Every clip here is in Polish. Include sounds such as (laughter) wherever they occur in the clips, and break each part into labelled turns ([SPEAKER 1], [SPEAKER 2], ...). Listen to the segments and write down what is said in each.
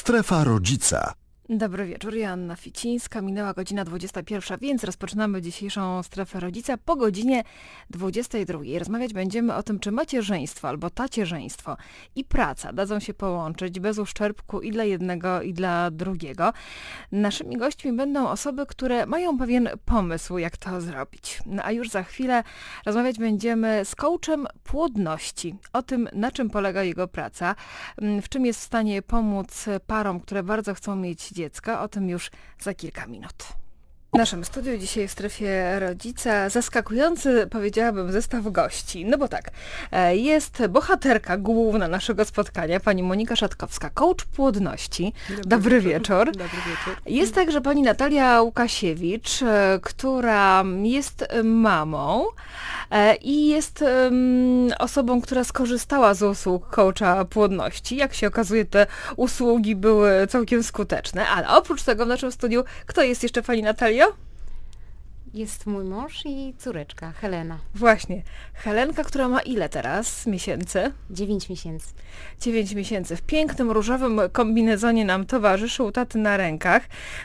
[SPEAKER 1] Strefa rodzica.
[SPEAKER 2] Dobry wieczór, Joanna Ficińska. Minęła godzina 21, więc rozpoczynamy dzisiejszą strefę rodzica po godzinie 22. Rozmawiać będziemy o tym, czy macierzyństwo albo tacierzyństwo i praca dadzą się połączyć bez uszczerbku i dla jednego, i dla drugiego. Naszymi gośćmi będą osoby, które mają pewien pomysł, jak to zrobić. No a już za chwilę rozmawiać będziemy z coachem płodności, o tym, na czym polega jego praca, w czym jest w stanie pomóc parom, które bardzo chcą mieć dziecka. O tym już za kilka minut. W naszym studiu dzisiaj w strefie rodzica zaskakujący, powiedziałabym, zestaw gości. No bo tak, e, jest bohaterka główna naszego spotkania, pani Monika Szatkowska, coach płodności. Dobry, Dobry wieczór. (laughs)
[SPEAKER 3] Dobry wieczór.
[SPEAKER 2] Jest także pani Natalia Łukasiewicz, e, która jest mamą e, i jest osobą, która skorzystała z usług coacha płodności. Jak się okazuje, te usługi były całkiem skuteczne, ale oprócz tego w naszym studiu, kto jest jeszcze pani Natalia?
[SPEAKER 3] Jest mój mąż i córeczka, Helena.
[SPEAKER 2] Właśnie. Helenka, która ma ile teraz miesięcy?
[SPEAKER 3] Dziewięć miesięcy.
[SPEAKER 2] Dziewięć miesięcy. W pięknym różowym kombinezonie nam towarzyszy u taty na rękach.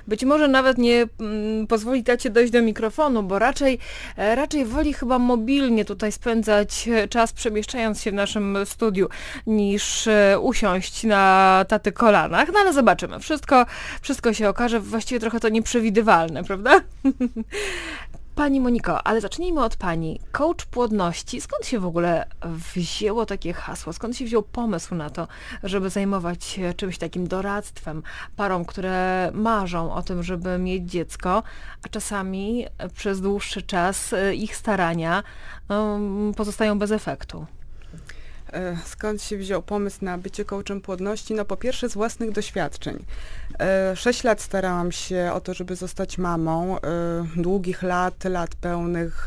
[SPEAKER 2] Być może nawet nie mm, pozwoli tacie dojść do mikrofonu, bo raczej, e, raczej woli chyba mobilnie tutaj spędzać e, czas przemieszczając się w naszym studiu, niż e, usiąść na taty kolanach. No ale zobaczymy. Wszystko, wszystko się okaże. Właściwie trochę to nieprzewidywalne, prawda? (laughs) Pani Moniko, ale zacznijmy od Pani. Coach płodności, skąd się w ogóle wzięło takie hasło? Skąd się wziął pomysł na to, żeby zajmować się czymś takim doradztwem parom, które marzą o tym, żeby mieć dziecko, a czasami przez dłuższy czas ich starania no, pozostają bez efektu?
[SPEAKER 4] E, skąd się wziął pomysł na bycie coachem płodności? No po pierwsze z własnych doświadczeń. E, sześć lat starałam się o to, żeby zostać mamą. E, długich lat, lat pełnych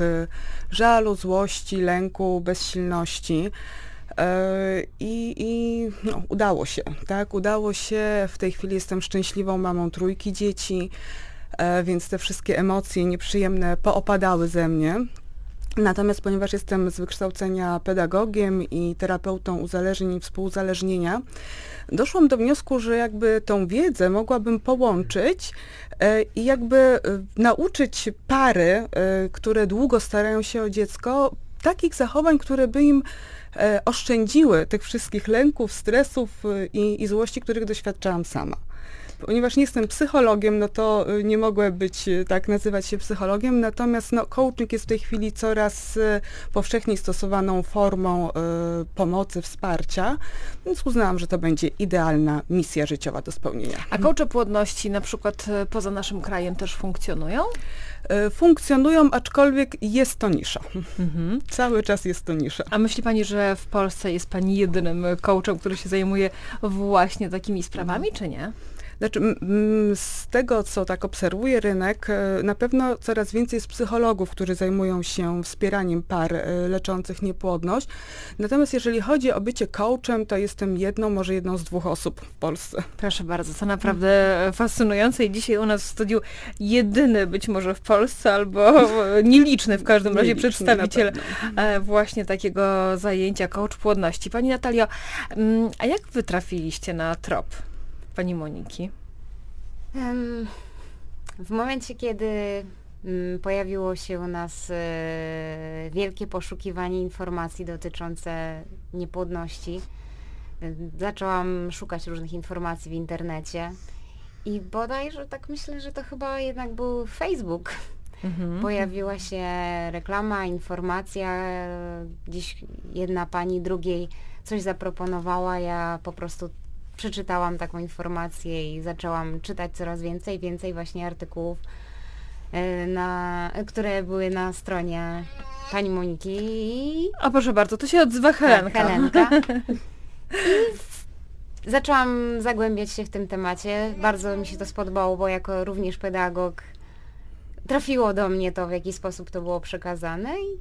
[SPEAKER 4] żalu, złości, lęku, bezsilności. I, i no, udało się, tak? Udało się. W tej chwili jestem szczęśliwą mamą trójki dzieci, więc te wszystkie emocje nieprzyjemne poopadały ze mnie. Natomiast ponieważ jestem z wykształcenia pedagogiem i terapeutą uzależnień i współuzależnienia, doszłam do wniosku, że jakby tą wiedzę mogłabym połączyć e, i jakby e, nauczyć pary, e, które długo starają się o dziecko, takich zachowań, które by im oszczędziły tych wszystkich lęków, stresów i, i złości, których doświadczałam sama. Ponieważ nie jestem psychologiem, no to y, nie mogłem być, y, tak nazywać się psychologiem, natomiast no, coaching jest w tej chwili coraz y, powszechniej stosowaną formą y, pomocy, wsparcia, więc uznałam, że to będzie idealna misja życiowa do spełnienia.
[SPEAKER 2] A coache płodności na przykład poza naszym krajem też funkcjonują?
[SPEAKER 4] funkcjonują, aczkolwiek jest to nisza. Mhm. Cały czas jest to nisza.
[SPEAKER 2] A myśli Pani, że w Polsce jest Pani jedynym coachem, który się zajmuje właśnie takimi sprawami, czy nie?
[SPEAKER 4] Znaczy, z tego, co tak obserwuję rynek, e, na pewno coraz więcej jest psychologów, którzy zajmują się wspieraniem par e, leczących niepłodność. Natomiast jeżeli chodzi o bycie coachem, to jestem jedną, może jedną z dwóch osób w Polsce.
[SPEAKER 2] Proszę bardzo, to naprawdę fascynujące i dzisiaj u nas w studiu jedyny być może w Polsce albo (laughs) nieliczny w każdym razie nieliczny, przedstawiciel e, właśnie takiego zajęcia coach płodności. Pani Natalio, a jak wy trafiliście na trop? Pani Moniki?
[SPEAKER 3] W momencie, kiedy mm, pojawiło się u nas e, wielkie poszukiwanie informacji dotyczące niepłodności, zaczęłam szukać różnych informacji w internecie i bodajże tak myślę, że to chyba jednak był Facebook. Mhm. Pojawiła się reklama, informacja, gdzieś jedna pani drugiej coś zaproponowała, ja po prostu przeczytałam taką informację i zaczęłam czytać coraz więcej, więcej właśnie artykułów, e, na, które były na stronie pani Moniki.
[SPEAKER 2] A proszę bardzo, to się odzywa Helenka.
[SPEAKER 3] Tak, Helenka. (laughs) I zaczęłam zagłębiać się w tym temacie. Bardzo mi się to spodobało, bo jako również pedagog trafiło do mnie to, w jaki sposób to było przekazane i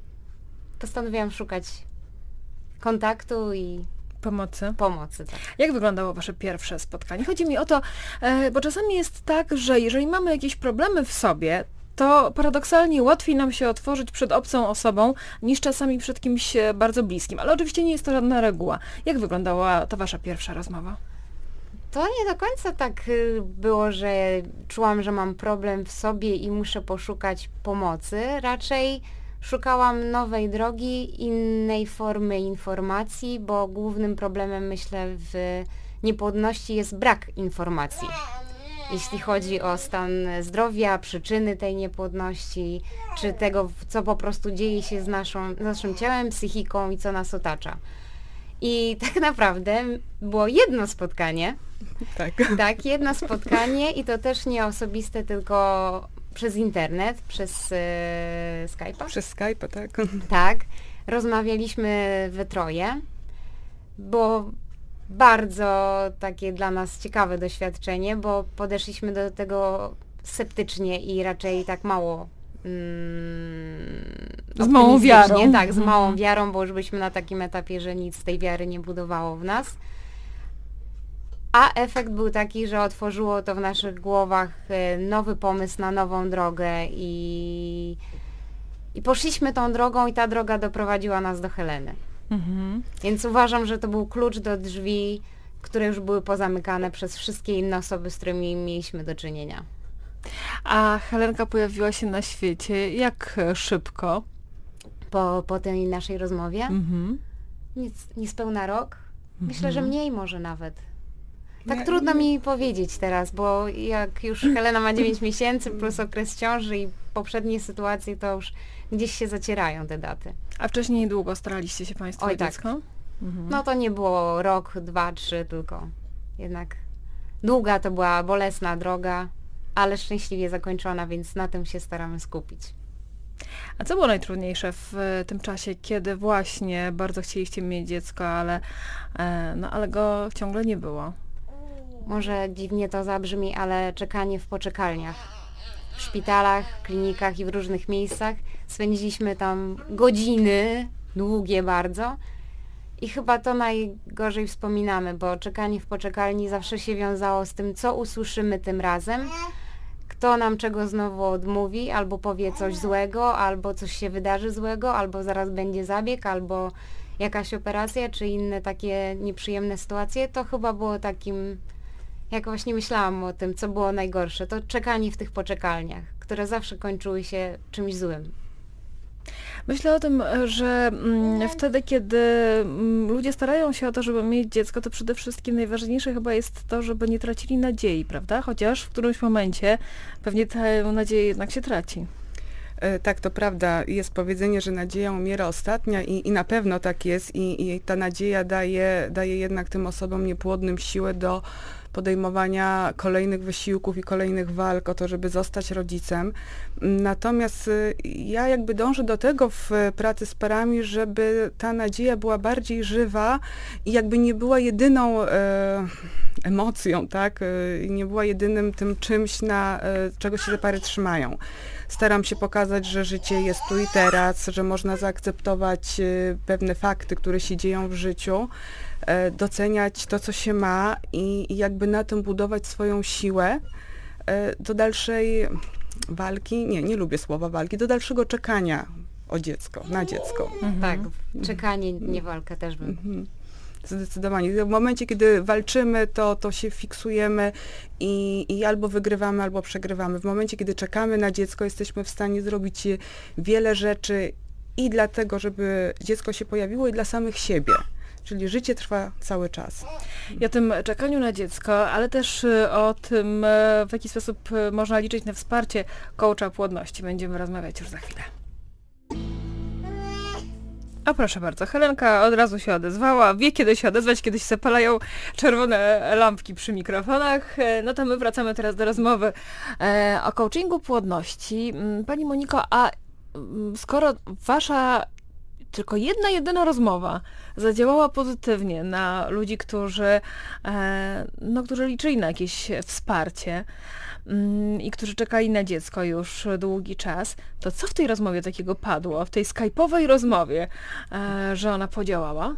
[SPEAKER 3] postanowiłam szukać kontaktu i
[SPEAKER 2] Pomocy.
[SPEAKER 3] Pomocy, tak.
[SPEAKER 2] Jak wyglądało wasze pierwsze spotkanie? Chodzi mi o to, e, bo czasami jest tak, że jeżeli mamy jakieś problemy w sobie, to paradoksalnie łatwiej nam się otworzyć przed obcą osobą niż czasami przed kimś e, bardzo bliskim. Ale oczywiście nie jest to żadna reguła. Jak wyglądała ta wasza pierwsza rozmowa?
[SPEAKER 3] To nie do końca tak y, było, że czułam, że mam problem w sobie i muszę poszukać pomocy. Raczej szukałam nowej drogi, innej formy informacji, bo głównym problemem myślę w niepłodności jest brak informacji. Jeśli chodzi o stan zdrowia, przyczyny tej niepłodności, czy tego, co po prostu dzieje się z, naszą, naszym ciałem, psychiką i co nas otacza. I (laughs) tak naprawdę było jedno spotkanie.
[SPEAKER 4] Tak.
[SPEAKER 3] Tak, jedno spotkanie i to też nie osobiste, tylko przez internet, przez e, Skype'a.
[SPEAKER 4] Przez Skype'a, tak. (laughs)
[SPEAKER 3] Tak. Rozmawialiśmy we troje. Było bardzo takie dla nas ciekawe doświadczenie, bo podeszliśmy do tego sceptycznie i raczej tak mało
[SPEAKER 2] z małą wiarą.
[SPEAKER 3] Tak, z
[SPEAKER 2] Mhm.
[SPEAKER 3] małą wiarą, bo już byliśmy na takim etapie, że nic z tej wiary nie budowało w nas. A efekt był taki, że otworzyło to w naszych głowach e, nowy pomysł na nową drogę i, i poszliśmy tą drogą i ta droga doprowadziła nas do Heleny.
[SPEAKER 2] Mhm.
[SPEAKER 3] Więc uważam, że to był klucz do drzwi, które już były pozamykane przez wszystkie inne osoby, z którymi mieliśmy do czynienia.
[SPEAKER 2] A Helenka pojawiła się na świecie jak szybko?
[SPEAKER 3] Po, po tej naszej rozmowie,
[SPEAKER 2] Mhm.
[SPEAKER 3] nic, niespełna rok, myślę, że mniej może nawet. Tak
[SPEAKER 4] Nie-
[SPEAKER 3] trudno mi powiedzieć teraz, bo jak już Helena ma 9 miesięcy plus okres ciąży i poprzednie sytuacje, to już gdzieś się zacierają te daty.
[SPEAKER 2] A wcześniej długo staraliście się Państwo
[SPEAKER 3] Oj,
[SPEAKER 2] o
[SPEAKER 3] tak.
[SPEAKER 2] dziecko? Mhm.
[SPEAKER 3] No to nie było rok, dwa, trzy, tylko jednak długa to była bolesna droga, ale szczęśliwie zakończona, więc na tym się staramy skupić.
[SPEAKER 2] A co było najtrudniejsze w e, tym czasie, kiedy właśnie bardzo chcieliście mieć dziecko, ale, e, no, ale go ciągle nie było?
[SPEAKER 3] Może dziwnie to zabrzmi, ale czekanie w poczekalniach. W szpitalach, klinikach i w różnych miejscach. Spędziliśmy tam godziny, długie bardzo. I chyba to najgorzej wspominamy, bo czekanie w poczekalni zawsze się wiązało z tym, co usłyszymy tym razem, kto nam czego znowu odmówi, albo powie coś złego, albo coś się wydarzy złego, albo zaraz będzie zabieg, albo jakaś operacja, czy inne takie nieprzyjemne sytuacje. To chyba było takim jak właśnie myślałam o tym, co było najgorsze, to czekanie w tych poczekalniach, które zawsze kończyły się czymś złym.
[SPEAKER 2] Myślę o tym, że mm, wtedy, kiedy mm, ludzie starają się o to, żeby mieć dziecko, to przede wszystkim najważniejsze chyba jest to, żeby nie tracili nadziei, prawda? Chociaż w którymś momencie pewnie tę nadzieję jednak się traci.
[SPEAKER 4] E, Tak, to prawda. Jest powiedzenie, że nadzieja umiera ostatnia i, i na pewno tak jest i, i ta nadzieja daje, daje jednak tym osobom niepłodnym siłę do podejmowania kolejnych wysiłków i kolejnych walk o to, żeby zostać rodzicem. Natomiast y, ja jakby dążę do tego w y, pracy z parami, żeby ta nadzieja była bardziej żywa i jakby nie była jedyną e, emocją, tak? E, nie była jedynym tym czymś, na e, czego się te pary trzymają. Staram się pokazać, że życie jest tu i teraz, że można zaakceptować e, pewne fakty, które się dzieją w życiu, e, doceniać to, co się ma i, i jakby na tym budować swoją siłę e, do dalszej walki, nie, nie lubię słowa walki, do dalszego czekania o dziecko, na dziecko.
[SPEAKER 3] Tak, czekanie, nie walka też bym.
[SPEAKER 4] Mhm. Zdecydowanie. W momencie, kiedy walczymy, to, to się fiksujemy i, i albo wygrywamy, albo przegrywamy. W momencie, kiedy czekamy na dziecko, jesteśmy w stanie zrobić e, wiele rzeczy i dlatego, żeby dziecko się pojawiło, i dla samych siebie. Czyli życie trwa cały czas.
[SPEAKER 2] I o tym czekaniu na dziecko, ale też y, o tym, e, w jaki sposób e, można liczyć na wsparcie coacha płodności. Będziemy rozmawiać już za chwilę. O proszę bardzo, Helenka od razu się odezwała, wie kiedy się odezwać, kiedy się zapalają czerwone lampki przy mikrofonach. E, No to my wracamy teraz do rozmowy e, o coachingu płodności. Mm, Pani Moniko, a mm, skoro wasza tylko jedna, jedyna rozmowa zadziałała pozytywnie na ludzi, którzy, e, no, którzy liczyli na jakieś wsparcie mm, i którzy czekali na dziecko już długi czas, to co w tej rozmowie takiego padło, w tej skype'owej rozmowie, e, że ona podziałała?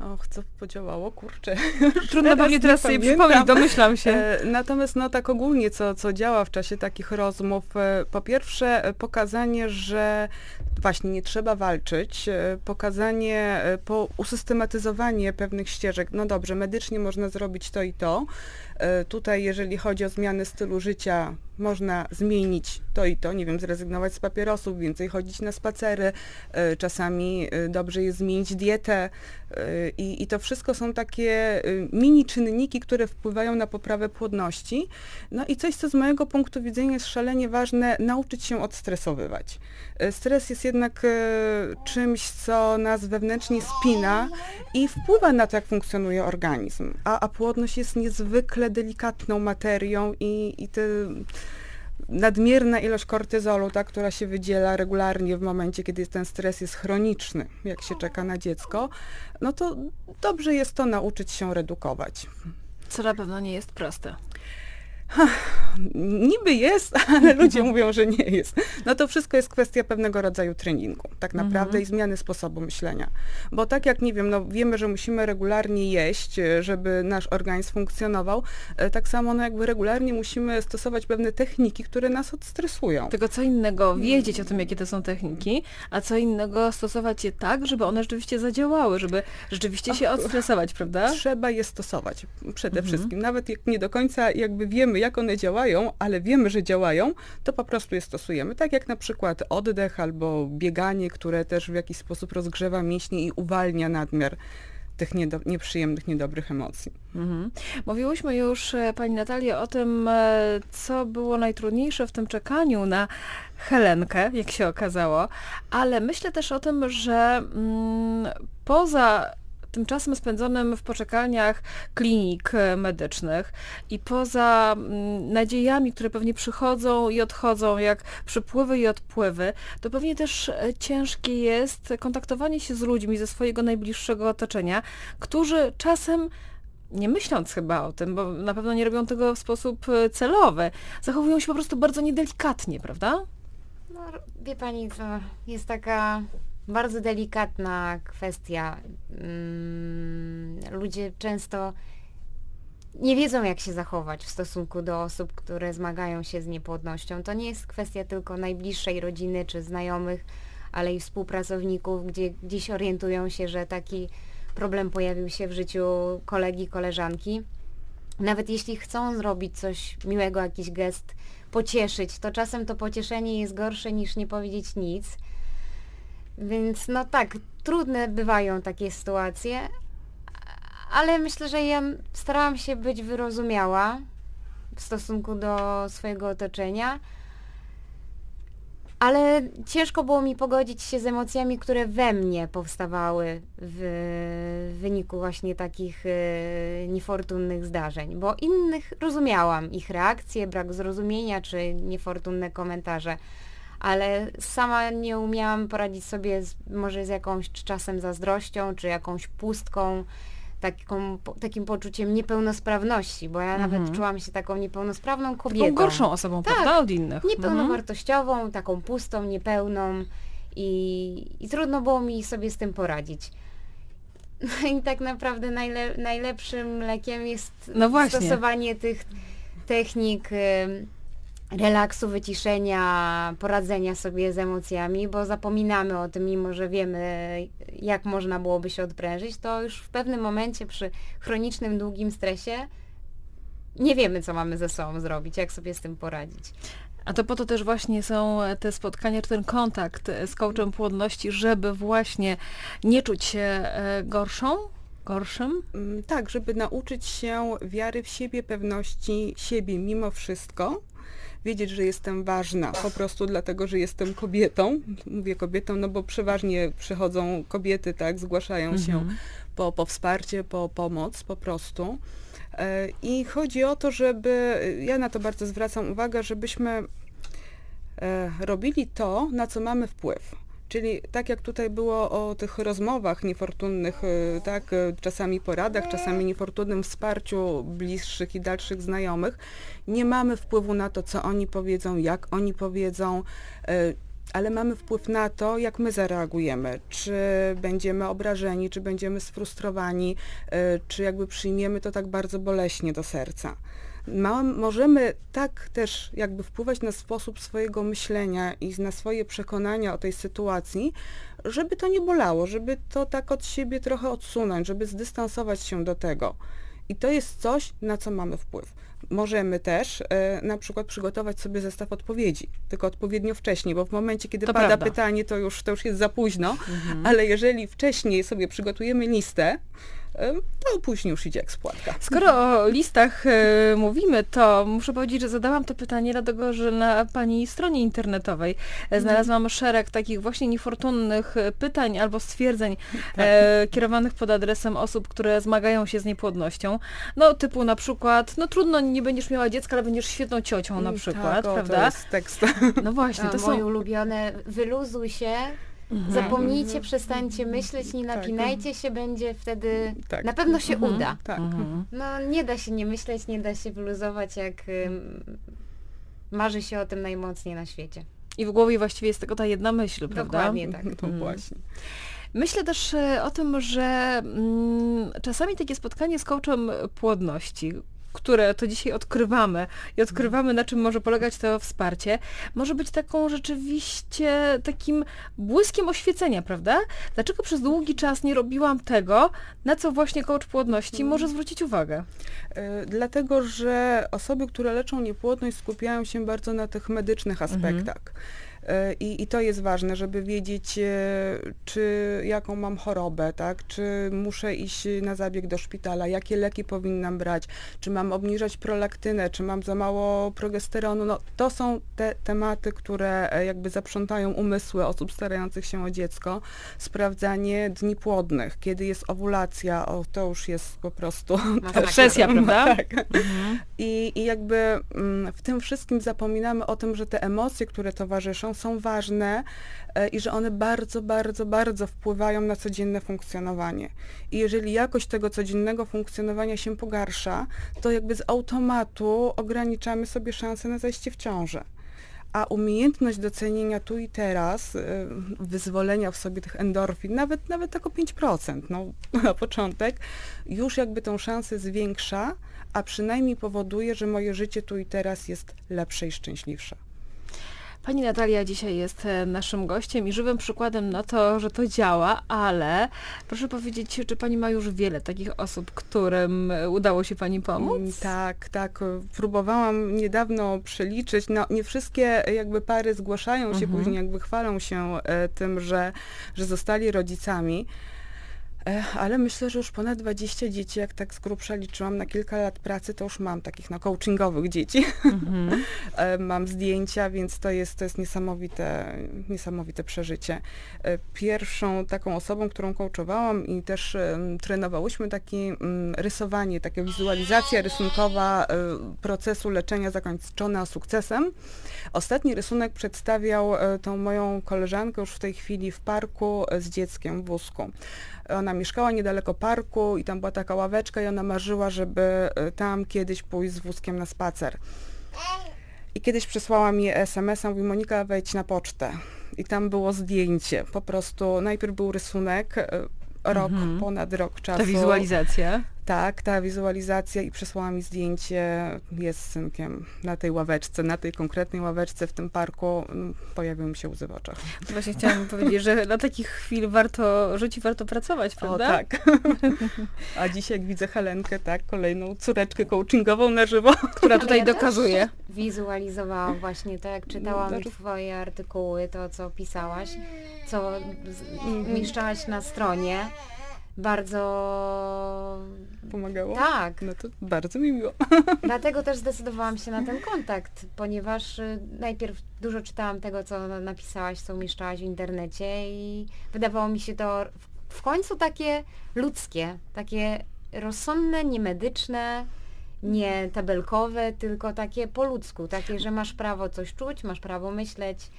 [SPEAKER 4] Och, co podziałało? Kurczę. (laughs)
[SPEAKER 2] Trudno pewnie teraz sobie przypomnieć, domyślam się.
[SPEAKER 4] E, natomiast no tak ogólnie, co, co działa w czasie takich rozmów, e, po pierwsze e, pokazanie, że właśnie nie trzeba walczyć, pokazanie, po usystematyzowanie pewnych ścieżek. No dobrze, medycznie można zrobić to i to. Tutaj, jeżeli chodzi o zmiany stylu życia, można zmienić to i to, nie wiem, zrezygnować z papierosów, więcej chodzić na spacery, czasami dobrze jest zmienić dietę, i, I, to wszystko są takie mini czynniki, które wpływają na poprawę płodności. No i coś, co z mojego punktu widzenia jest szalenie ważne, nauczyć się odstresowywać. Stres jest jednak czymś, co nas wewnętrznie spina i wpływa na to, jak funkcjonuje organizm. A, a płodność jest niezwykle delikatną materią i, i te nadmierna ilość kortyzolu, ta, która się wydziela regularnie w momencie, kiedy ten stres jest chroniczny, jak się czeka na dziecko, no to dobrze jest to nauczyć się redukować.
[SPEAKER 2] Co na pewno nie jest proste
[SPEAKER 4] niby jest, (laughs) ale ludzie mówią, że nie jest. No to wszystko jest kwestia pewnego rodzaju treningu, tak naprawdę mhm. i zmiany sposobu myślenia. Bo tak jak, nie wiem, no wiemy, że musimy regularnie jeść, e, żeby nasz organizm funkcjonował, e, tak samo no jakby regularnie musimy stosować pewne techniki, które nas odstresują.
[SPEAKER 2] Tylko co innego wiedzieć o tym, jakie to są techniki, a co innego stosować je tak, żeby one rzeczywiście zadziałały, żeby rzeczywiście się odstresować, prawda?
[SPEAKER 4] Trzeba je stosować przede mhm. wszystkim. Nawet jak nie do końca jakby wiemy, jak one działają, ale wiemy, że działają, to po prostu je stosujemy. Tak jak na przykład oddech albo bieganie, które też w jakiś sposób rozgrzewa mięśnie i uwalnia nadmiar tych niedo nieprzyjemnych, niedobrych emocji. Mhm.
[SPEAKER 2] Mówiłyśmy już, e, Pani Natalia, o tym, e, co było najtrudniejsze w tym czekaniu na Helenkę, jak się okazało, ale myślę też o tym, że mm, poza tymczasem spędzonym w poczekalniach klinik e, medycznych i poza mm, nadziejami, które pewnie przychodzą i odchodzą, jak przypływy i odpływy, to pewnie też e, ciężkie jest kontaktowanie się z ludźmi ze swojego najbliższego otoczenia, którzy czasem nie myśląc chyba o tym, bo na pewno nie robią tego w sposób e, celowy, zachowują się po prostu bardzo niedelikatnie, prawda?
[SPEAKER 3] No, wie pani, to jest taka bardzo delikatna kwestia. Mm, ludzie często nie wiedzą, jak się zachować w stosunku do osób, które zmagają się z niepłodnością. To nie jest kwestia tylko najbliższej rodziny czy znajomych, ale i współpracowników, gdzie gdzieś orientują się, że taki problem pojawił się w życiu kolegi, koleżanki. Nawet jeśli chcą zrobić coś miłego, jakiś gest, pocieszyć, to czasem to pocieszenie jest gorsze niż nie powiedzieć nic więc no tak, trudne bywają takie sytuacje, ale myślę, że ja starałam się być wyrozumiała w stosunku do swojego otoczenia, ale ciężko było mi pogodzić się z emocjami, które we mnie powstawały w wyniku właśnie takich e, niefortunnych zdarzeń, bo innych rozumiałam, ich reakcje, brak zrozumienia czy niefortunne komentarze ale sama nie umiałam poradzić sobie z, może z jakąś czasem zazdrością, czy jakąś pustką, taką, takim poczuciem niepełnosprawności, bo ja nawet mhm. czułam się taką niepełnosprawną kobietą.
[SPEAKER 2] Taką gorszą osobą, tak, prawda, od innych.
[SPEAKER 3] Niepełnowartościową, mhm. taką pustą, niepełną i, i trudno było mi sobie z tym poradzić. (laughs) No i tak naprawdę najle, najlepszym lekiem jest no stosowanie tych technik relaksu, wyciszenia, poradzenia sobie z emocjami, bo zapominamy o tym, mimo że wiemy, jak można byłoby się odprężyć, to już w pewnym momencie przy chronicznym, długim stresie nie wiemy, co mamy ze sobą zrobić, jak sobie z tym poradzić.
[SPEAKER 2] A to po to też właśnie są te spotkania, czy ten kontakt z coachem płodności, żeby właśnie nie czuć się e, gorszą, gorszym?
[SPEAKER 4] Mm, tak, żeby nauczyć się wiary w siebie, pewności siebie mimo wszystko, wiedzieć, że jestem ważna, po prostu dlatego, że jestem kobietą. Mówię kobietą, no bo przeważnie przychodzą kobiety, tak, zgłaszają mhm. się po, po wsparcie, po pomoc po prostu. E, I chodzi o to, żeby, ja na to bardzo zwracam uwagę, żebyśmy e, robili to, na co mamy wpływ. Czyli tak jak tutaj było o tych rozmowach niefortunnych, y, tak, y, czasami poradach, czasami niefortunnym wsparciu bliższych i dalszych znajomych, nie mamy wpływu na to, co oni powiedzą, jak oni powiedzą. Y, ale mamy wpływ na to, jak my zareagujemy. Czy będziemy obrażeni, czy będziemy sfrustrowani, czy jakby przyjmiemy to tak bardzo boleśnie do serca. Ma, możemy tak też jakby wpływać na sposób swojego myślenia i na swoje przekonania o tej sytuacji, żeby to nie bolało, żeby to tak od siebie trochę odsunąć, żeby zdystansować się do tego. I to jest coś, na co mamy wpływ. Możemy też e, na przykład przygotować sobie zestaw odpowiedzi, tylko odpowiednio wcześniej, bo w momencie, kiedy
[SPEAKER 2] To
[SPEAKER 4] pada
[SPEAKER 2] prawda.
[SPEAKER 4] pytanie, to już, to już jest za późno,
[SPEAKER 2] Mhm.
[SPEAKER 4] ale jeżeli wcześniej sobie przygotujemy listę, to później już idzie jak spłatka.
[SPEAKER 2] Skoro o listach e, mówimy, to muszę powiedzieć, że zadałam to pytanie dlatego, że na pani stronie internetowej e, znalazłam szereg takich właśnie niefortunnych e, pytań albo stwierdzeń e, kierowanych pod adresem osób, które zmagają się z niepłodnością. No typu na przykład, no trudno, nie będziesz miała dziecka, ale będziesz świetną ciocią na
[SPEAKER 4] Mm,
[SPEAKER 2] przykład,
[SPEAKER 4] tak, o,
[SPEAKER 2] prawda?
[SPEAKER 4] To jest tekst.
[SPEAKER 2] No właśnie,
[SPEAKER 3] To,
[SPEAKER 2] to
[SPEAKER 3] moje
[SPEAKER 2] są...
[SPEAKER 3] ulubione, wyluzuj się,
[SPEAKER 2] Mhm.
[SPEAKER 3] zapomnijcie, przestańcie myśleć, nie
[SPEAKER 4] Tak.
[SPEAKER 3] napinajcie się, będzie wtedy,
[SPEAKER 4] Tak.
[SPEAKER 3] na pewno się
[SPEAKER 2] Mhm.
[SPEAKER 3] uda.
[SPEAKER 4] Tak.
[SPEAKER 2] Mhm.
[SPEAKER 3] No nie da się nie myśleć, nie da się wyluzować, jak ym, marzy się o tym najmocniej na świecie.
[SPEAKER 2] I w głowie właściwie jest tylko ta jedna myśl, prawda?
[SPEAKER 3] Dokładnie tak.
[SPEAKER 4] To
[SPEAKER 2] Mhm.
[SPEAKER 4] właśnie.
[SPEAKER 2] Myślę też e, o tym, że mm, czasami takie spotkanie z coachem płodności, które to dzisiaj odkrywamy i odkrywamy, na czym może polegać to wsparcie, może być taką rzeczywiście takim błyskiem oświecenia, prawda? Dlaczego przez długi czas nie robiłam tego, na co właśnie coach płodności może zwrócić uwagę?
[SPEAKER 4] E, Dlatego, że osoby, które leczą niepłodność skupiają się bardzo na tych medycznych aspektach. E, I, I to jest ważne, żeby wiedzieć, e, czy jaką mam chorobę, tak? czy muszę iść na zabieg do szpitala, jakie leki powinnam brać, czy mam obniżać prolaktynę, czy mam za mało progesteronu. No, to są te tematy, które e, jakby zaprzątają umysły osób starających się o dziecko. Sprawdzanie dni płodnych, kiedy jest owulacja, o, to już jest po prostu. (laughs)
[SPEAKER 2] Obsesja, prawda?
[SPEAKER 4] tak. I, I jakby mm, w tym wszystkim zapominamy o tym, że te emocje, które towarzyszą, są ważne e, i że one bardzo, bardzo, bardzo wpływają na codzienne funkcjonowanie. I jeżeli jakość tego codziennego funkcjonowania się pogarsza, to jakby z automatu ograniczamy sobie szanse na zajście w ciążę. A umiejętność docenienia tu i teraz, y, wyzwolenia w sobie tych endorfin, nawet, nawet tak o 5%, no, (laughs) na początek, już jakby tą szansę zwiększa, a przynajmniej powoduje, że moje życie tu i teraz jest lepsze i szczęśliwsze.
[SPEAKER 2] Pani Natalia dzisiaj jest e, naszym gościem i żywym przykładem na to, że to działa, ale proszę powiedzieć, czy Pani ma już wiele takich osób, którym e, udało się Pani pomóc?
[SPEAKER 4] Mm, Tak, tak. y, Próbowałam niedawno przeliczyć. No, nie wszystkie e, jakby pary zgłaszają się
[SPEAKER 2] Mhm.
[SPEAKER 4] później, jakby chwalą się e, tym, że, że zostali rodzicami. Ale myślę, że już ponad 20 dzieci, jak tak z grubsza liczyłam na kilka lat pracy, to już mam takich no, coachingowych dzieci.
[SPEAKER 2] Mhm. (laughs)
[SPEAKER 4] E, mam zdjęcia, więc to jest, to jest niesamowite, niesamowite przeżycie. E, Pierwszą taką osobą, którą coachowałam i też em, trenowałyśmy takie mm, rysowanie, taka wizualizacja rysunkowa e, procesu leczenia zakończona sukcesem. Ostatni rysunek przedstawiał tą moją koleżankę już w tej chwili w parku z dzieckiem w wózku. Ona mieszkała niedaleko parku i tam była taka ławeczka i ona marzyła, żeby e, tam kiedyś pójść z wózkiem na spacer. I kiedyś przysłała mi SMS-a, mówi Monika wejdź na pocztę. I tam było zdjęcie. Po prostu najpierw był rysunek, e, rok,
[SPEAKER 2] Mhm.
[SPEAKER 4] ponad rok czasu.
[SPEAKER 2] Ta wizualizacja.
[SPEAKER 4] Tak, ta wizualizacja i przesłała mi zdjęcie, jest z synkiem na tej ławeczce, na tej konkretnej ławeczce w tym parku. mm, Pojawiły mi się łzy w oczach.
[SPEAKER 2] Właśnie chciałam (laughs) powiedzieć, że dla takich chwil warto żyć i warto pracować,
[SPEAKER 4] O
[SPEAKER 2] prawda?
[SPEAKER 4] tak. (laughs) A dzisiaj jak widzę Helenkę, tak, kolejną córeczkę coachingową na żywo. (laughs)
[SPEAKER 2] Która tutaj
[SPEAKER 3] Ja
[SPEAKER 2] dokazuje.
[SPEAKER 3] Wizualizowałam właśnie to, jak czytałam
[SPEAKER 4] Znaczy-
[SPEAKER 3] twoje artykuły, to co pisałaś, co z-
[SPEAKER 4] Mhm.
[SPEAKER 3] umieszczałaś na stronie. Bardzo...
[SPEAKER 4] Pomagało?
[SPEAKER 3] Tak,
[SPEAKER 4] No to bardzo mi miło. (laughs)
[SPEAKER 3] dlatego też zdecydowałam się na ten kontakt, ponieważ y, najpierw dużo czytałam tego, co napisałaś, co umieszczałaś w internecie i wydawało mi się to w, końcu takie ludzkie, takie rozsądne, niemedyczne, nie tabelkowe, tylko takie po ludzku, takie, że masz prawo coś czuć, masz prawo myśleć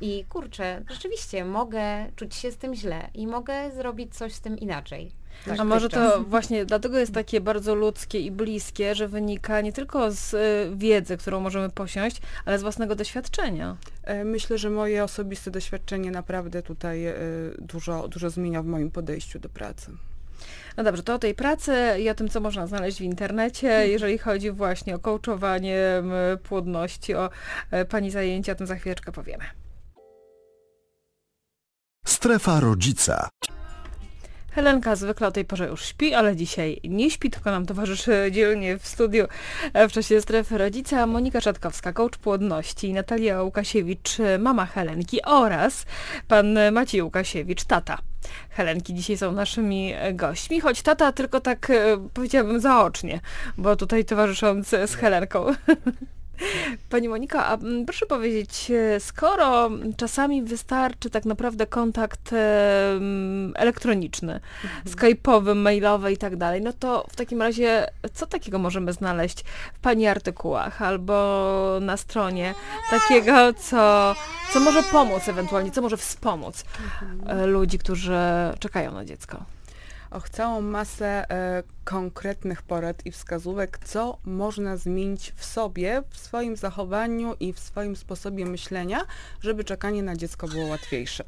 [SPEAKER 3] i kurczę, rzeczywiście mogę czuć się z tym źle i mogę zrobić coś z tym inaczej.
[SPEAKER 2] A może to właśnie dlatego jest takie bardzo ludzkie i bliskie, że wynika nie tylko z y, wiedzy, którą możemy posiąść, ale z własnego doświadczenia.
[SPEAKER 4] E, myślę, że moje osobiste doświadczenie naprawdę tutaj e, dużo, dużo zmienia w moim podejściu do pracy.
[SPEAKER 2] No dobrze, to o tej pracy i o tym, co można znaleźć w internecie, jeżeli chodzi właśnie o coachowanie płodności, o e, Pani zajęcia, o tym za chwileczkę powiemy.
[SPEAKER 1] Strefa rodzica.
[SPEAKER 2] Helenka zwykle o tej porze już śpi, ale dzisiaj nie śpi, tylko nam towarzyszy dzielnie w studiu e, w czasie strefy rodzica Monika Szatkowska, coach płodności, Natalia Łukasiewicz, mama Helenki oraz pan Maciej Łukasiewicz, tata. Helenki dzisiaj są naszymi gośćmi, choć tata tylko tak e, powiedziałabym zaocznie, bo tutaj towarzysząc z Helenką. (laughs) Pani Monika, a mm, proszę powiedzieć, e, skoro czasami wystarczy tak naprawdę kontakt e, elektroniczny, mhm. skype'owy, mailowy i tak dalej, no to w takim razie co takiego możemy znaleźć w Pani artykułach albo na stronie takiego, co, co może pomóc ewentualnie, co może wspomóc mhm. E, ludzi, którzy czekają na dziecko?
[SPEAKER 4] Och, całą masę e, konkretnych porad i wskazówek, co można zmienić w sobie, w swoim zachowaniu i w swoim sposobie myślenia, żeby czekanie na dziecko było łatwiejsze.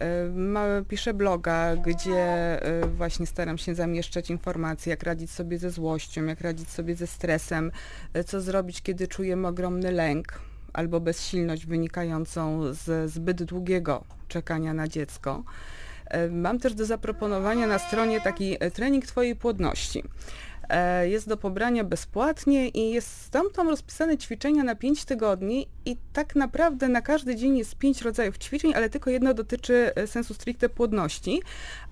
[SPEAKER 4] E, piszę bloga, gdzie e, właśnie staram się zamieszczać informacje, jak radzić sobie ze złością, jak radzić sobie ze stresem, e, co zrobić, kiedy czujemy ogromny lęk albo bezsilność wynikającą z zbyt długiego czekania na dziecko. E, mam też do zaproponowania na stronie taki e, trening Twojej płodności. E, jest do pobrania bezpłatnie i jest tam, tam rozpisane ćwiczenia na 5 tygodni i tak naprawdę na każdy dzień jest 5 rodzajów ćwiczeń, ale tylko jedno dotyczy sensu stricte płodności,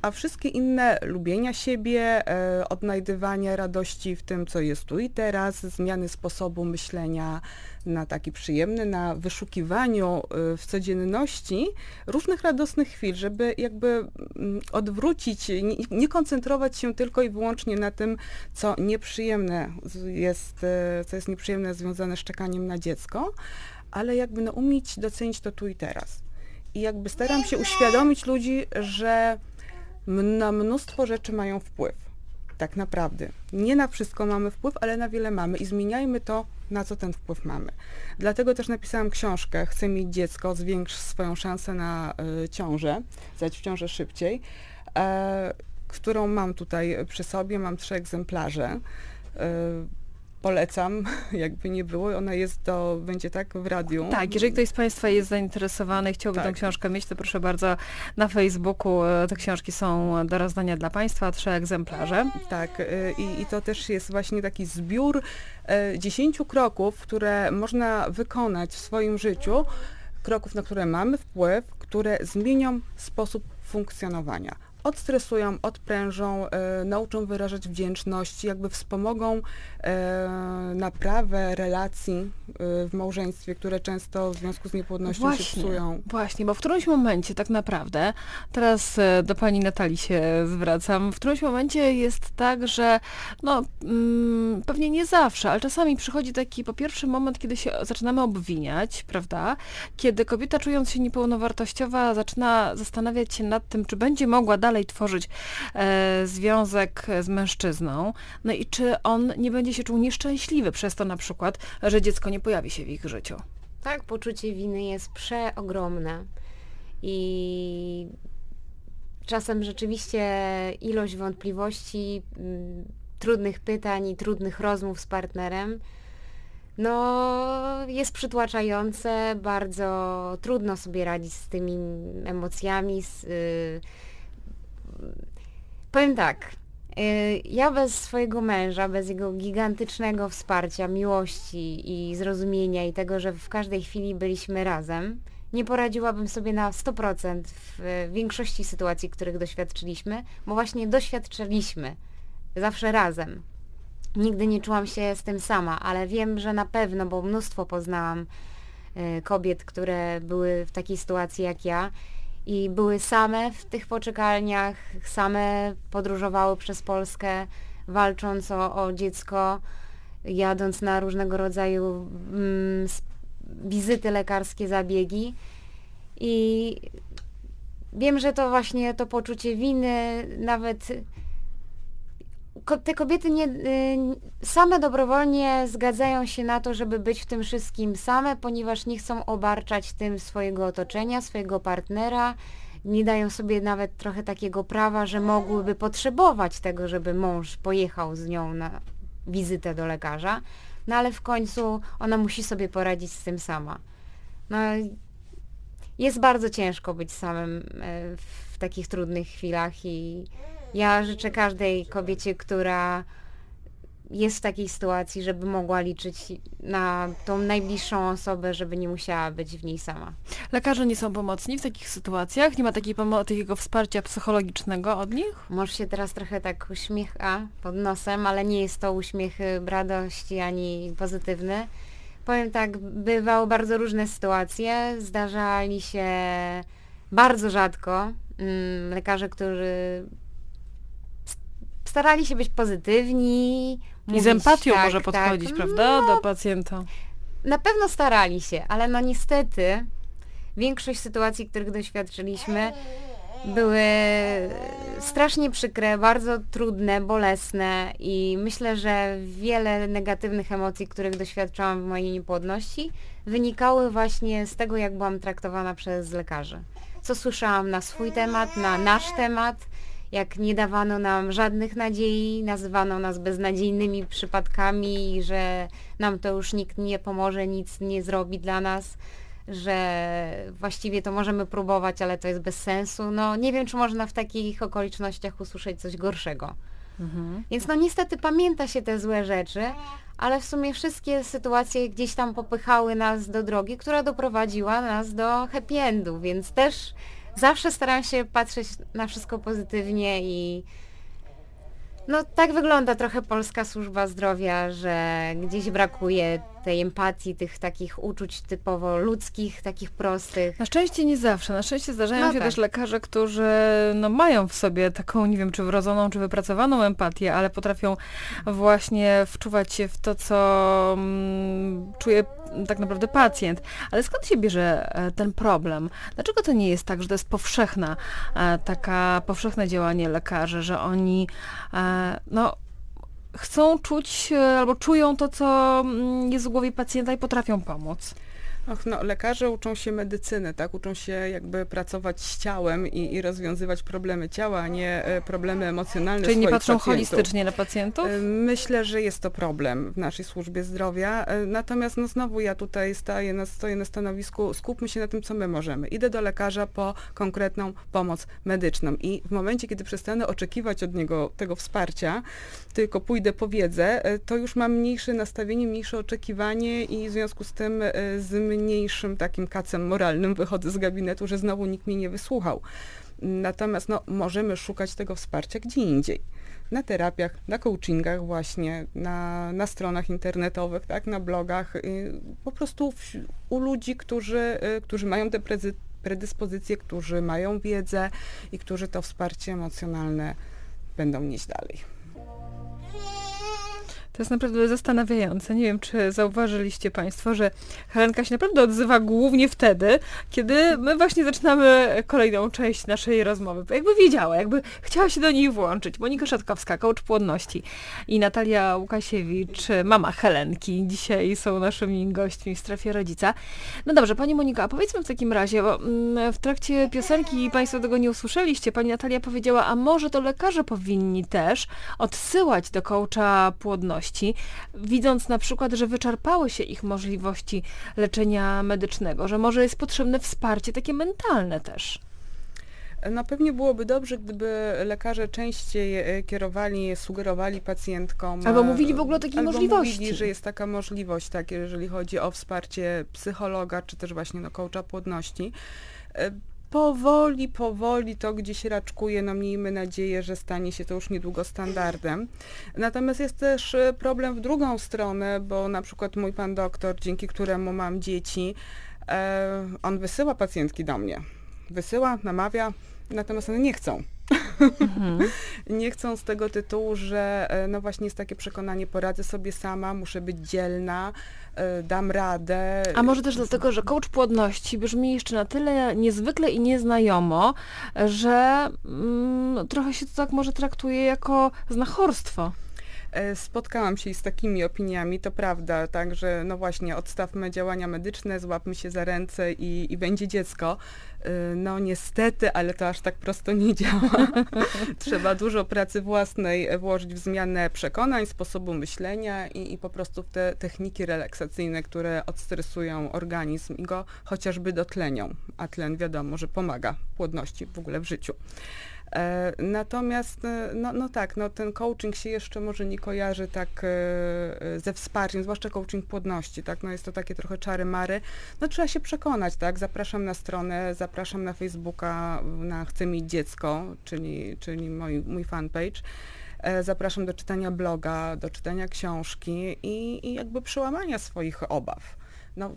[SPEAKER 4] a wszystkie inne lubienia siebie, odnajdywania radości w tym, co jest tu i teraz, zmiany sposobu myślenia, na taki przyjemny, na wyszukiwaniu y, w codzienności różnych radosnych chwil, żeby jakby mm, odwrócić, nie, koncentrować się tylko i wyłącznie na tym, co nieprzyjemne jest, y, co jest nieprzyjemne związane z czekaniem na dziecko, ale jakby no, umieć docenić to tu i teraz. I jakby staram się uświadomić ludzi, że na mnóstwo rzeczy mają wpływ. Tak naprawdę. Nie na wszystko mamy wpływ, ale na wiele mamy i zmieniajmy to na co ten wpływ mamy. Dlatego też napisałam książkę Chcę mieć dziecko, zwiększ swoją szansę na y, ciążę, zać w ciążę szybciej, e, którą mam tutaj przy sobie, mam trzy egzemplarze. Y, polecam, (laughs) jakby nie było. Ona jest do, będzie tak w radiu.
[SPEAKER 2] Tak, jeżeli ktoś z Państwa jest zainteresowany i chciałby tak. tę książkę mieć, to proszę bardzo, na Facebooku e, te książki są do rozdania dla Państwa, trzy egzemplarze.
[SPEAKER 4] Tak, e, i, i to też jest właśnie taki zbiór e, dziesięciu kroków, które można wykonać w swoim życiu, kroków, na które mamy wpływ, które zmienią sposób funkcjonowania odstresują, odprężą, e, nauczą wyrażać wdzięczność, jakby wspomogą e, naprawę relacji e, w małżeństwie, które często w związku z niepłodnością właśnie, się psują.
[SPEAKER 2] Właśnie, bo w którymś momencie tak naprawdę, teraz do pani Natalii się zwracam, w którymś momencie jest tak, że no mm, pewnie nie zawsze, ale czasami przychodzi taki po pierwszy moment, kiedy się zaczynamy obwiniać, prawda? Kiedy kobieta czując się niepełnowartościowa zaczyna zastanawiać się nad tym, czy będzie mogła dalej dalej tworzyć e, związek z mężczyzną, no i czy on nie będzie się czuł nieszczęśliwy przez to na przykład, że dziecko nie pojawi się w ich życiu.
[SPEAKER 3] Tak, poczucie winy jest przeogromne i czasem rzeczywiście ilość wątpliwości, m, mm, trudnych pytań i trudnych rozmów z partnerem no, jest przytłaczające, bardzo trudno sobie radzić z tymi emocjami, z, y, Powiem tak. Y, ja bez swojego męża, bez jego gigantycznego wsparcia, miłości i zrozumienia i tego, że w każdej chwili byliśmy razem, nie poradziłabym sobie na 100% w większości sytuacji, których doświadczyliśmy, bo właśnie doświadczyliśmy zawsze razem. Nigdy nie czułam się z tym sama, ale wiem, że na pewno, bo mnóstwo poznałam y, kobiet, które były w takiej sytuacji jak ja i były same w tych poczekalniach, same podróżowały przez Polskę, walcząc o, o dziecko, jadąc na różnego rodzaju mm, wizyty lekarskie, zabiegi. I wiem, że to właśnie to poczucie winy, nawet te kobiety nie, y, same dobrowolnie zgadzają się na to, żeby być w tym wszystkim same, ponieważ nie chcą obarczać tym swojego otoczenia, swojego partnera, nie dają sobie nawet trochę takiego prawa, że mogłyby potrzebować tego, żeby mąż pojechał z nią na wizytę do lekarza, no ale w końcu ona musi sobie poradzić z tym sama. No, jest bardzo ciężko być samym e, w takich trudnych chwilach i ja życzę każdej kobiecie, która jest w takiej sytuacji, żeby mogła liczyć na tą najbliższą osobę, żeby nie musiała być w niej sama.
[SPEAKER 2] Lekarze nie są pomocni w takich sytuacjach? Nie ma takiej takiego wsparcia psychologicznego od nich?
[SPEAKER 3] Może się teraz trochę tak uśmiecha pod nosem, ale nie jest to uśmiech y, radości ani pozytywny. Powiem tak, bywały bardzo różne sytuacje. Zdarzali się bardzo rzadko mm, lekarze, którzy starali się być pozytywni.
[SPEAKER 2] I
[SPEAKER 3] mówić
[SPEAKER 2] z empatią
[SPEAKER 3] tak,
[SPEAKER 2] może podchodzić,
[SPEAKER 3] tak.
[SPEAKER 2] prawda, do pacjenta.
[SPEAKER 3] Na pewno starali się, ale no niestety większość sytuacji, których doświadczyliśmy, były strasznie przykre, bardzo trudne, bolesne i myślę, że wiele negatywnych emocji, których doświadczałam w mojej niepłodności, wynikały właśnie z tego, jak byłam traktowana przez lekarzy. Co słyszałam na swój temat, na nasz temat, jak nie dawano nam żadnych nadziei, nazywano nas beznadziejnymi przypadkami, że nam to już nikt nie pomoże, nic nie zrobi dla nas, że właściwie to możemy próbować, ale to jest bez sensu. No nie wiem, czy można w takich okolicznościach usłyszeć coś gorszego.
[SPEAKER 2] Mhm.
[SPEAKER 3] Więc no niestety pamięta się te złe rzeczy, ale w sumie wszystkie sytuacje gdzieś tam popychały nas do drogi, która doprowadziła nas do happy endu, więc też zawsze staram się patrzeć na wszystko pozytywnie i no tak wygląda trochę polska służba zdrowia, że gdzieś brakuje tej empatii, tych takich uczuć typowo ludzkich, takich prostych.
[SPEAKER 2] Na szczęście nie zawsze. Na szczęście zdarzają
[SPEAKER 3] No
[SPEAKER 2] się
[SPEAKER 3] tak.
[SPEAKER 2] też lekarze, którzy no, mają w sobie taką, nie wiem, czy wrodzoną, czy wypracowaną empatię, ale potrafią właśnie wczuwać się w to, co mm, czuje tak naprawdę pacjent. Ale skąd się bierze e, ten problem? Dlaczego to nie jest tak, że to jest powszechna, e, taka powszechne działanie lekarzy, że oni e, no, chcą czuć albo czują to, co mm, jest w głowie pacjenta i potrafią pomóc?
[SPEAKER 4] Och, no, lekarze uczą się medycyny, tak? Uczą się jakby pracować z ciałem i, i rozwiązywać problemy ciała, a nie e, problemy emocjonalne
[SPEAKER 2] Czyli nie patrzą
[SPEAKER 4] pacjentów.
[SPEAKER 2] holistycznie na pacjentów?
[SPEAKER 4] E, Myślę, że jest to problem w naszej służbie zdrowia. E, Natomiast no znowu ja tutaj staję na, stoję na stanowisku, skupmy się na tym, co my możemy. Idę do lekarza po konkretną pomoc medyczną i w momencie, kiedy przestanę oczekiwać od niego tego wsparcia, tylko pójdę po wiedzę, to już mam mniejsze nastawienie, mniejsze oczekiwanie i w związku z tym e, z mniejszym takim kacem moralnym wychodzę z gabinetu, że znowu nikt mnie nie wysłuchał. Natomiast no, możemy szukać tego wsparcia gdzie indziej na terapiach, na coachingach właśnie, na, na stronach internetowych, tak, na blogach, y, po prostu w, u ludzi, którzy, y, którzy mają te predyspozycje, którzy mają wiedzę i którzy to wsparcie emocjonalne będą nieść dalej.
[SPEAKER 2] To jest naprawdę zastanawiające. Nie wiem, czy zauważyliście Państwo, że Helenka się naprawdę odzywa głównie wtedy, kiedy my właśnie zaczynamy kolejną część naszej rozmowy. Jakby wiedziała, jakby chciała się do niej włączyć. Monika Szatkowska, coach płodności i Natalia Łukasiewicz, mama Helenki, dzisiaj są naszymi gośćmi w strefie rodzica. No dobrze, Pani Monika, a powiedzmy w takim razie, bo mm, w trakcie piosenki Państwo tego nie usłyszeliście, Pani Natalia powiedziała, a może to lekarze powinni też odsyłać do coacha płodności, widząc na przykład, że wyczerpały się ich możliwości leczenia medycznego, że może jest potrzebne wsparcie takie mentalne też.
[SPEAKER 4] No pewnie byłoby dobrze, gdyby lekarze częściej e, kierowali, sugerowali pacjentkom.
[SPEAKER 2] Albo
[SPEAKER 4] e,
[SPEAKER 2] mówili w ogóle o takiej
[SPEAKER 4] albo
[SPEAKER 2] możliwości.
[SPEAKER 4] Mówili, że jest taka możliwość, tak, jeżeli chodzi o wsparcie psychologa, czy też właśnie no, coacha płodności. Powoli, powoli to gdzieś raczkuje, no miejmy nadzieję, że stanie się to już niedługo standardem. Natomiast jest też e, problem w drugą stronę, bo na przykład mój pan doktor, dzięki któremu mam dzieci, e, on wysyła pacjentki do mnie. Wysyła, namawia, natomiast one nie chcą. Mhm. nie chcą z tego tytułu, że e, no właśnie jest takie przekonanie, poradzę sobie sama, muszę być dzielna, e, dam radę.
[SPEAKER 2] A może też dlatego, że coach płodności brzmi jeszcze na tyle niezwykle i nieznajomo, że mm, trochę się to tak może traktuje jako znachorstwo.
[SPEAKER 4] E, spotkałam się z takimi opiniami, to prawda, także no właśnie, odstawmy działania medyczne, złapmy się za ręce i, i będzie dziecko. E, no niestety, ale to aż tak prosto nie działa. (laughs) Trzeba dużo pracy własnej włożyć w zmianę przekonań, sposobu myślenia i, i po prostu w te techniki relaksacyjne, które odstresują organizm i go chociażby dotlenią, a tlen wiadomo, że pomaga płodności w ogóle w życiu. E, natomiast, e, no, no tak, no ten coaching się jeszcze może nie kojarzy tak e, ze wsparciem, zwłaszcza coaching płodności, tak, no jest to takie trochę czary-mary. No trzeba się przekonać, tak, zapraszam na stronę, zapraszam na Facebooka, na Chcę mieć dziecko, czyli, czyli mój, mój fanpage. Zapraszam do czytania bloga, do czytania książki i, i jakby przełamania swoich obaw. No,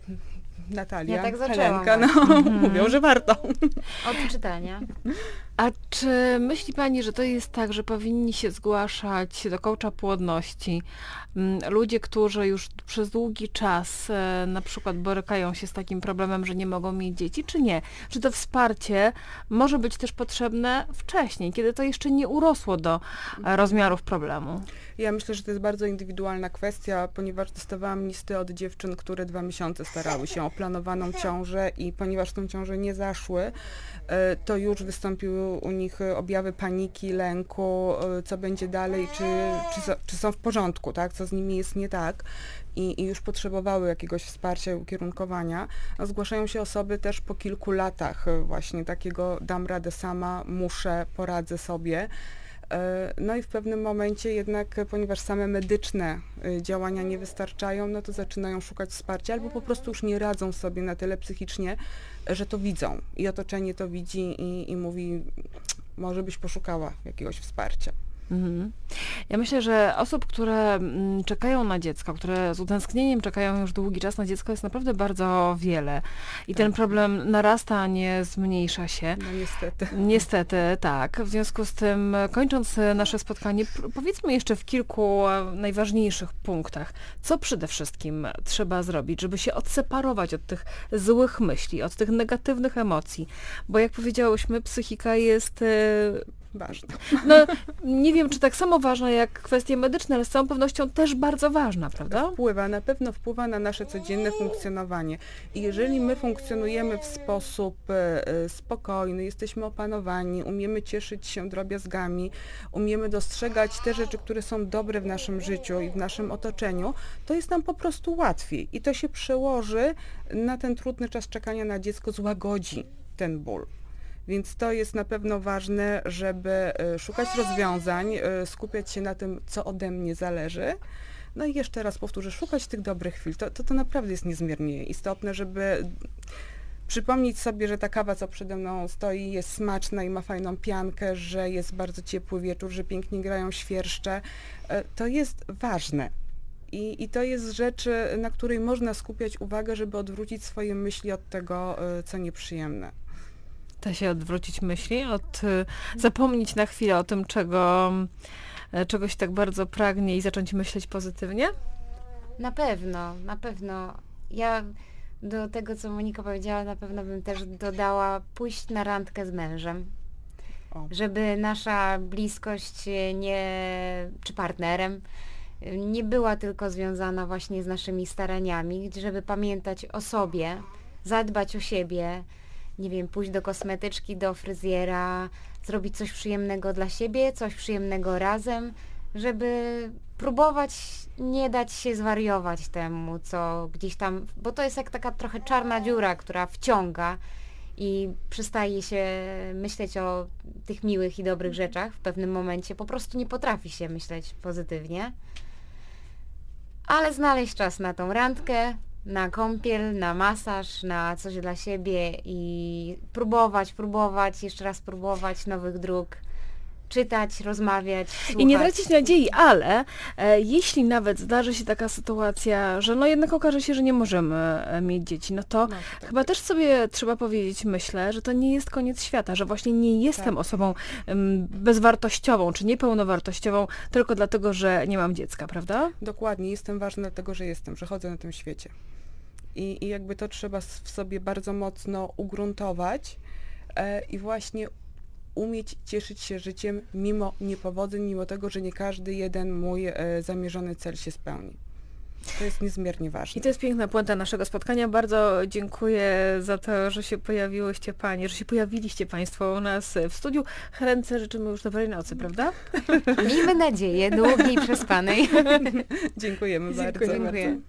[SPEAKER 4] Natalia, ja tak Helenka, no, (laughs) mhm. mówią, że warto.
[SPEAKER 3] Od czytania.
[SPEAKER 2] A czy myśli Pani, że to jest tak, że powinni się zgłaszać do coacha płodności mm, ludzie, którzy już przez długi czas e, na przykład borykają się z takim problemem, że nie mogą mieć dzieci, czy nie? Czy to wsparcie może być też potrzebne wcześniej, kiedy to jeszcze nie urosło do e, rozmiarów problemu?
[SPEAKER 4] Ja myślę, że to jest bardzo indywidualna kwestia, ponieważ dostawałam listy od dziewczyn, które dwa miesiące starały się o planowaną ciążę i ponieważ tą ciążę nie zaszły, e, to już wystąpiły u nich objawy paniki, lęku, e, co będzie dalej, czy, czy, czy są w porządku, tak, co z nimi jest nie tak. I, i, już potrzebowały jakiegoś wsparcia i ukierunkowania. A zgłaszają się osoby też po kilku latach e, właśnie takiego dam radę sama, muszę, poradzę sobie. E, no i w pewnym momencie jednak, ponieważ same medyczne e, działania nie wystarczają, no to zaczynają szukać wsparcia albo po prostu już nie radzą sobie na tyle psychicznie, że to widzą i otoczenie to widzi i, i mówi, może byś poszukała jakiegoś wsparcia. Mhm.
[SPEAKER 2] Ja myślę, że osób, które mm, czekają na dziecko, które z utęsknieniem czekają już długi czas na dziecko jest naprawdę bardzo wiele. I tak. ten problem narasta, a nie zmniejsza się.
[SPEAKER 4] No niestety.
[SPEAKER 2] Niestety, tak. W związku z tym, kończąc nasze spotkanie, powiedzmy jeszcze w kilku e, najważniejszych punktach, co przede wszystkim trzeba zrobić, żeby się odseparować od tych złych myśli, od tych negatywnych emocji. Bo jak powiedziałyśmy, psychika jest e,
[SPEAKER 4] ważna.
[SPEAKER 2] No, nie wiem, czy tak samo ważna jak kwestie medyczne, ale z całą pewnością też bardzo ważna, prawda?
[SPEAKER 4] Wpływa, na pewno wpływa na nasze codzienne funkcjonowanie. I jeżeli my funkcjonujemy w sposób e, e, spokojny, jesteśmy opanowani, umiemy cieszyć się drobiazgami, umiemy dostrzegać te rzeczy, które są dobre w naszym życiu i w naszym otoczeniu, to jest nam po prostu łatwiej. I to się przełoży na ten trudny czas czekania na dziecko, złagodzi ten ból. Więc to jest na pewno ważne, żeby e, szukać rozwiązań, e, skupiać się na tym, co ode mnie zależy. No i jeszcze raz powtórzę, szukać tych dobrych chwil. To, to, to naprawdę jest niezmiernie istotne, żeby przypomnieć sobie, że ta kawa, co przede mną stoi, jest smaczna i ma fajną piankę, że jest bardzo ciepły wieczór, że pięknie grają świerszcze. E, to jest ważne. I, I to jest rzecz, na której można skupiać uwagę, żeby odwrócić swoje myśli od tego, co nieprzyjemne
[SPEAKER 2] da się odwrócić myśli, od, y, zapomnieć na chwilę o tym, czego, e, czegoś tak bardzo pragnie i zacząć myśleć pozytywnie?
[SPEAKER 3] Na pewno, na pewno. Ja do tego, co Monika powiedziała, na pewno bym też dodała pójść na randkę z mężem. O. Żeby nasza bliskość nie, czy partnerem nie była tylko związana właśnie z naszymi staraniami, żeby pamiętać o sobie, zadbać o siebie, nie wiem, pójść do kosmetyczki, do fryzjera, zrobić coś przyjemnego dla siebie, coś przyjemnego razem, żeby próbować nie dać się zwariować temu, co gdzieś tam, bo to jest jak taka trochę czarna dziura, która wciąga i przestaje się myśleć o tych miłych i dobrych rzeczach. W pewnym momencie, po prostu nie potrafi się myśleć pozytywnie. Ale znaleźć czas na tą randkę, na kąpiel, na masaż, na coś dla siebie i próbować, próbować, jeszcze raz próbować nowych dróg czytać, rozmawiać, słuchać.
[SPEAKER 2] I nie tracić nadziei, ale e, jeśli nawet zdarzy się taka sytuacja, że no jednak okaże się, że nie możemy e, mieć dzieci, no to
[SPEAKER 4] No, tak
[SPEAKER 2] chyba też sobie trzeba powiedzieć, myślę, że to nie jest koniec świata, że właśnie nie jestem
[SPEAKER 4] Tak.
[SPEAKER 2] osobą em, bezwartościową czy niepełnowartościową tylko dlatego, że nie mam dziecka, prawda?
[SPEAKER 4] Dokładnie, jestem ważna dlatego, że jestem, że chodzę na tym świecie. I, i jakby to trzeba w sobie bardzo mocno ugruntować e, i właśnie umieć cieszyć się życiem mimo niepowodzeń, mimo tego, że nie każdy jeden mój e, zamierzony cel się spełni. To jest niezmiernie ważne.
[SPEAKER 2] I to jest piękna puenta naszego spotkania. Bardzo dziękuję za to, że się pojawiłyście Panie, że się pojawiliście Państwo u nas w studiu. Helence życzymy już dobrej nocy, prawda?
[SPEAKER 3] Miejmy nadzieję, długiej, przespanej. (laughs)
[SPEAKER 4] Dziękujemy bardzo.
[SPEAKER 3] Dziękuję.